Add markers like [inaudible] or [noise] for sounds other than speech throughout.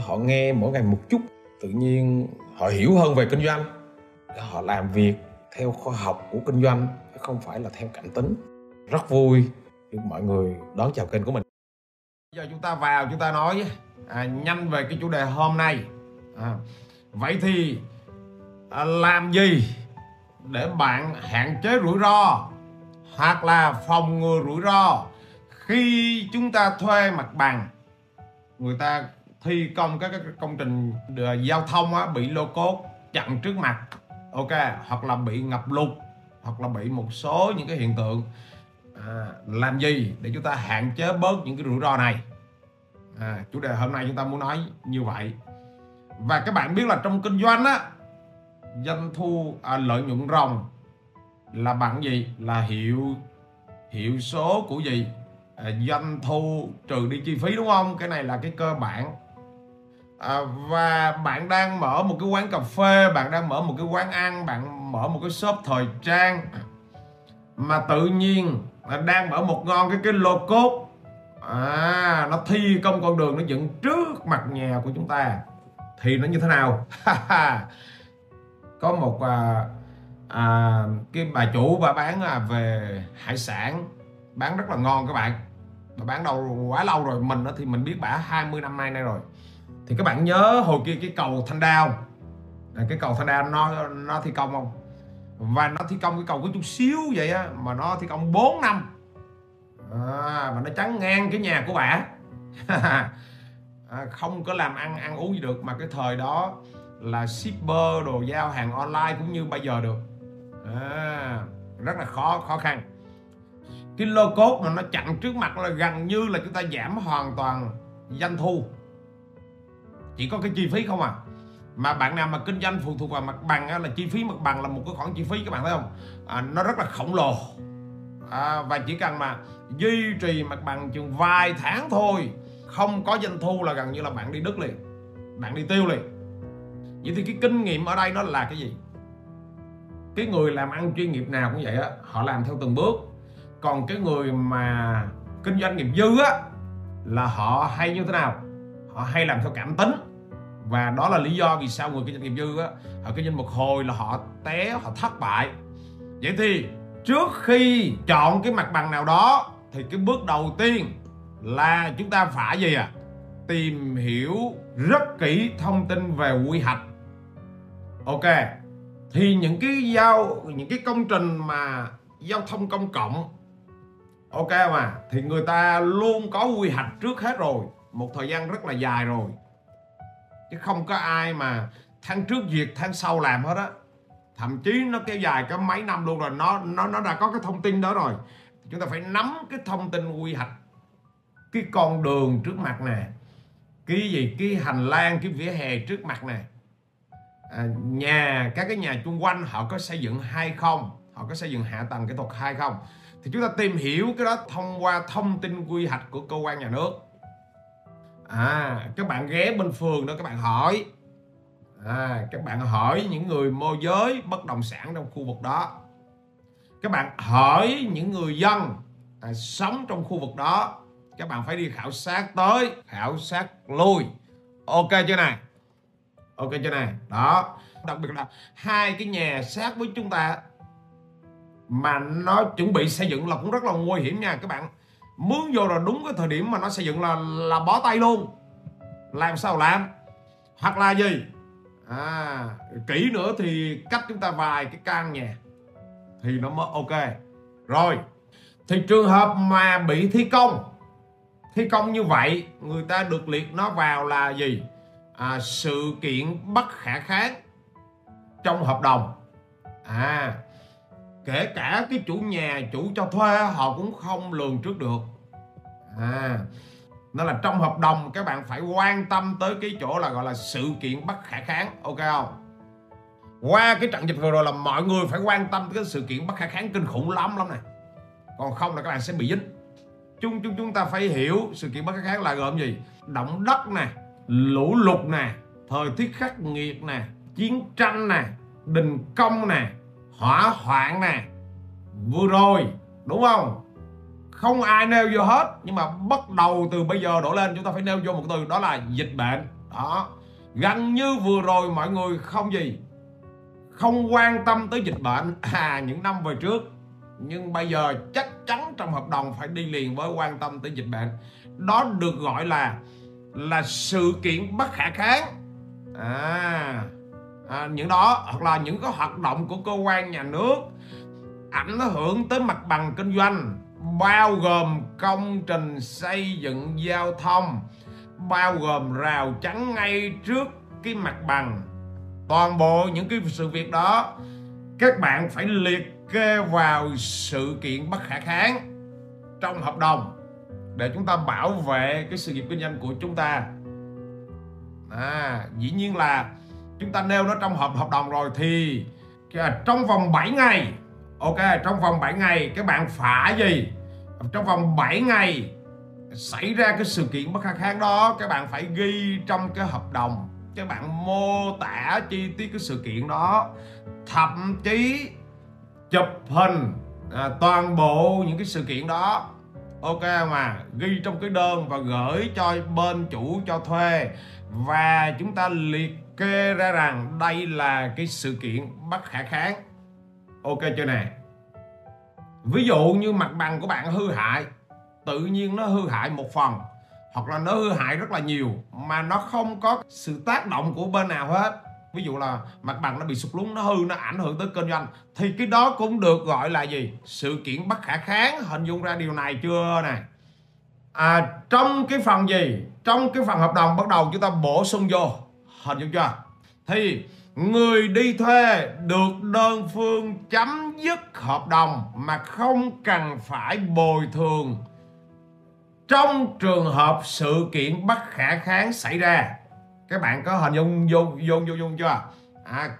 họ nghe mỗi ngày một chút tự nhiên họ hiểu hơn về kinh doanh. Họ làm việc theo khoa học của kinh doanh chứ không phải là theo cảm tính. Rất vui được mọi người đón chào kênh của mình. Giờ chúng ta vào chúng ta nói à, nhanh về cái chủ đề hôm nay. À, vậy thì à, làm gì để bạn hạn chế rủi ro hoặc là phòng ngừa rủi ro khi chúng ta thuê mặt bằng? Người ta thi công các các công trình ờ, giao thông á, bị lô cốt chặn trước mặt ok hoặc là bị ngập lụt hoặc là bị một số những cái hiện tượng. À, làm gì để chúng ta hạn chế bớt những cái rủi ro này? À, chủ đề hôm nay chúng ta muốn nói như vậy. Và các bạn biết là trong kinh doanh á doanh thu à, lợi nhuận ròng là bằng gì? Là hiệu hiệu số của gì? À, doanh thu trừ đi chi phí đúng không? Cái này là cái cơ bản à, và bạn đang mở một cái quán cà phê bạn đang mở một cái quán ăn bạn mở một cái shop thời trang mà tự nhiên đang mở một ngon cái cái lô cốt. À nó thi công con đường nó dựng trước mặt nhà của chúng ta. Thì nó như thế nào? [laughs] Có một à, à, cái bà chủ bà bán à, về hải sản bán rất là ngon các bạn. Bà bán đâu quá lâu rồi mình thì mình biết bà 20 năm nay nay rồi thì các bạn nhớ hồi kia cái cầu thanh đao cái cầu thanh đao nó nó thi công không? Và nó thi công cái cầu có chút xíu vậy á mà nó thi công 4 năm. À, mà nó chắn ngang cái nhà của bà. [laughs] À, không có làm ăn ăn uống gì được mà cái thời đó là shipper đồ giao hàng online cũng như bây giờ được. À, rất là khó khó khăn. Cái lô cốt mà nó chặn trước mặt là gần như là chúng ta giảm hoàn toàn doanh thu chỉ có cái chi phí không à? Mà bạn nào mà kinh doanh phụ thuộc vào mặt bằng là chi phí mặt bằng là một cái khoản chi phí các bạn thấy không? À, nó rất là khổng lồ. À, và chỉ cần mà duy trì mặt bằng chừng vài tháng thôi không có doanh thu là gần như là bạn đi đứt liền bạn đi tiêu liền. Vậy thì cái kinh nghiệm ở đây nó là cái gì? Cái người làm ăn chuyên nghiệp nào cũng vậy á họ làm theo từng bước. Còn cái người mà kinh doanh nghiệp dư á là họ hay như thế nào? Họ hay làm theo cảm tính. Và đó là lý do vì sao người kinh doanh nghiệp dư á, họ kinh doanh một hồi là họ té, họ thất bại. Vậy thì trước khi chọn cái mặt bằng nào đó, thì cái bước đầu tiên là chúng ta phải gì à tìm hiểu rất kỹ thông tin về quy hoạch. Ok, thì những cái giao, những cái công trình mà giao thông công cộng, ok mà thì người ta luôn có quy hoạch trước hết rồi một thời gian rất là dài rồi. Chứ không có ai mà tháng trước duyệt tháng sau làm hết á. Thậm chí nó kéo dài cả mấy năm luôn rồi. Nó nó nó đã có cái thông tin đó rồi. Chúng ta phải nắm cái thông tin quy hoạch cái con đường trước mặt nè. Cái gì cái hành lang cái vỉa hè trước mặt nè. À, nhà các cái nhà chung quanh họ có xây dựng hay không? Họ có xây dựng hạ tầng kỹ thuật hay không? Thì chúng ta tìm hiểu cái đó thông qua thông tin quy hoạch của cơ quan nhà nước à các bạn ghé bên phường đó các bạn hỏi. À, các bạn hỏi những người môi giới bất động sản trong khu vực đó. Các bạn hỏi những người dân à, sống trong khu vực đó. Các bạn phải đi khảo sát tới khảo sát lui. Ok chưa này? Ok chưa này? Đó. Đặc biệt là hai cái nhà sát với chúng ta mà nó chuẩn bị xây dựng là cũng rất là nguy hiểm nha các bạn mướn vô rồi đúng cái thời điểm mà nó xây dựng là là bó tay luôn. Làm sao làm? Hoặc là gì? À kỹ nữa thì cách chúng ta vài cái căn nhà thì nó mới ok. Rồi thì trường hợp mà bị thi công thi công như vậy người ta được liệt nó vào là gì? À, sự kiện bất khả kháng trong hợp đồng. À kể cả cái chủ nhà, chủ cho thuê, họ cũng không lường trước được. À nên là trong hợp đồng, các bạn phải quan tâm tới cái chỗ là gọi là sự kiện bất khả kháng, ok không? Qua cái trận dịch vừa rồi là mọi người phải quan tâm tới cái sự kiện bất khả kháng, kinh khủng lắm lắm này. Còn không là các bạn sẽ bị dính. Chung chúng chúng ta phải hiểu sự kiện bất khả kháng là gồm gì? Động đất nè, lũ lụt nè, thời tiết khắc nghiệt nè, chiến tranh nè, đình công nè hỏa hoạn nè. Vừa rồi đúng không? Không ai nêu vô hết nhưng mà bắt đầu từ bây giờ đổ lên chúng ta phải nêu vô một từ đó là dịch bệnh. Đó. Gần như vừa rồi mọi người không gì không quan tâm tới dịch bệnh. À những năm về trước. Nhưng bây giờ chắc chắn trong hợp đồng phải đi liền với quan tâm tới dịch bệnh. Đó được gọi là là sự kiện bất khả kháng. À, à những đó hoặc là những cái hoạt động của cơ quan nhà nước, ảnh hưởng tới mặt bằng kinh doanh, bao gồm công trình xây dựng giao thông, bao gồm rào chắn ngay trước cái mặt bằng. Toàn bộ những cái sự việc đó, các bạn phải liệt kê vào sự kiện bất khả kháng trong hợp đồng để chúng ta bảo vệ cái sự nghiệp kinh doanh của chúng ta. À dĩ nhiên là chúng ta nêu nó trong hợp hợp đồng rồi thì trong vòng 7 ngày ok trong vòng 7 ngày các bạn phải gì? Trong vòng 7 ngày xảy ra cái sự kiện bất khả kháng đó các bạn phải ghi trong cái hợp đồng các bạn mô tả chi tiết cái sự kiện đó. Thậm chí chụp hình à, toàn bộ những cái sự kiện đó ok mà ghi trong cái đơn và gửi cho bên chủ cho thuê. Và chúng ta liệt kê ra rằng đây là cái sự kiện bất khả kháng. Ok chưa nè? Ví dụ như mặt bằng của bạn hư hại tự nhiên nó hư hại một phần hoặc là nó hư hại rất là nhiều mà nó không có sự tác động của bên nào hết. Ví dụ là mặt bằng nó bị sụt lún nó hư nó ảnh hưởng tới kinh doanh thì cái đó cũng được gọi là gì? Sự kiện bất khả kháng hình dung ra điều này chưa nè? À, trong cái phần gì? Trong cái phần hợp đồng bắt đầu chúng ta bổ sung vô hình dung chưa? Thì người đi thuê được đơn phương chấm dứt hợp đồng mà không cần phải bồi thường. Trong trường hợp sự kiện bất khả kháng xảy ra các bạn có hình dung dung dung dung, dung chưa? À,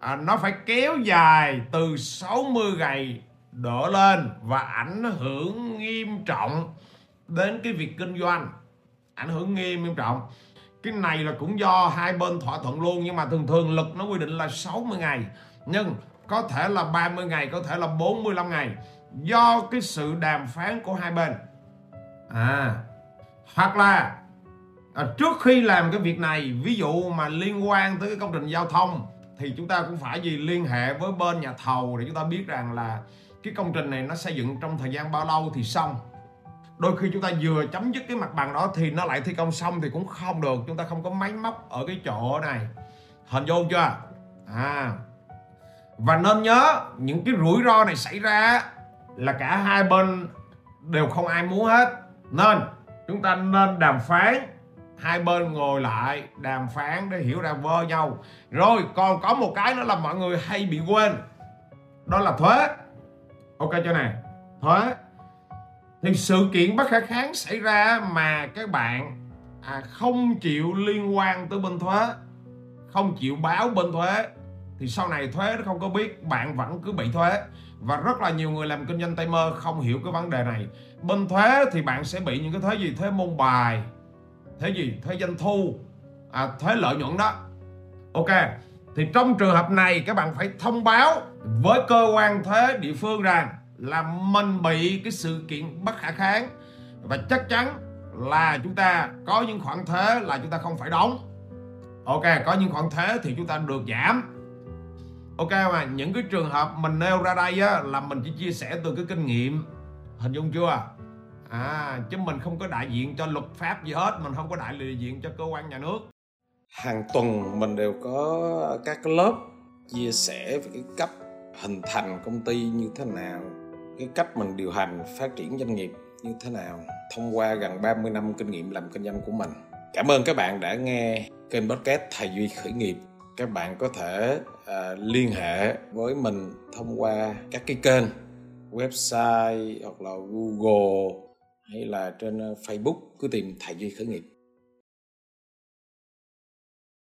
à, nó phải kéo dài từ 60 ngày đổ lên và ảnh hưởng nghiêm trọng đến cái việc kinh doanh. Ảnh hưởng nghiêm nghiêm trọng cái này là cũng do hai bên thỏa thuận luôn nhưng mà thường thường luật nó quy định là 60 ngày. Nhưng có thể là 30 ngày có thể là 45 ngày. Do cái sự đàm phán của hai bên. À hoặc là à, trước khi làm cái việc này ví dụ mà liên quan tới cái công trình giao thông thì chúng ta cũng phải gì liên hệ với bên nhà thầu để chúng ta biết rằng là cái công trình này nó xây dựng trong thời gian bao lâu thì xong đôi khi chúng ta vừa chấm dứt cái mặt bằng đó thì nó lại thi công xong thì cũng không được. Chúng ta không có máy móc ở cái chỗ này. Hình vô chưa? À. Và nên nhớ, những cái rủi ro này xảy ra là cả hai bên đều không ai muốn hết. Nên, chúng ta nên đàm phán. Hai bên ngồi lại đàm phán để hiểu ra vơ nhau. Rồi, còn có một cái nữa là mọi người hay bị quên. Đó là thuế. Ok cho này? Thuế thì sự kiện bất khả kháng xảy ra mà các bạn à, không chịu liên quan tới bên thuế không chịu báo bên thuế thì sau này thuế nó không có biết bạn vẫn cứ bị thuế. Và rất là nhiều người làm kinh doanh tay mơ không hiểu cái vấn đề này. Bên thuế thì bạn sẽ bị những cái thuế gì? Thuế môn bài thuế gì? Thuế doanh thu à, thuế lợi nhuận đó. Ok thì trong trường hợp này các bạn phải thông báo với cơ quan thuế địa phương rằng là mình bị cái sự kiện bất khả kháng. Và chắc chắn là chúng ta có những khoản thuế là chúng ta không phải đóng. Ok có những khoản thuế thì chúng ta được giảm. Ok mà những cái trường hợp mình nêu ra đây á, là mình chỉ chia sẻ từ cái kinh nghiệm. Hình dung chưa? À chứ mình không có đại diện cho luật pháp gì hết mình không có đại diện cho cơ quan nhà nước. Hàng tuần mình đều có các lớp chia sẻ về cái cách hình thành công ty như thế nào cái cách mình điều hành phát triển doanh nghiệp như thế nào thông qua gần 30 năm kinh nghiệm làm kinh doanh của mình. Cảm ơn các bạn đã nghe kênh podcast Thầy Duy Khởi nghiệp. Các bạn có thể uh, liên hệ với mình thông qua các cái kênh website hoặc là Google hay là trên à, Facebook cứ tìm thầy Duy khởi nghiệp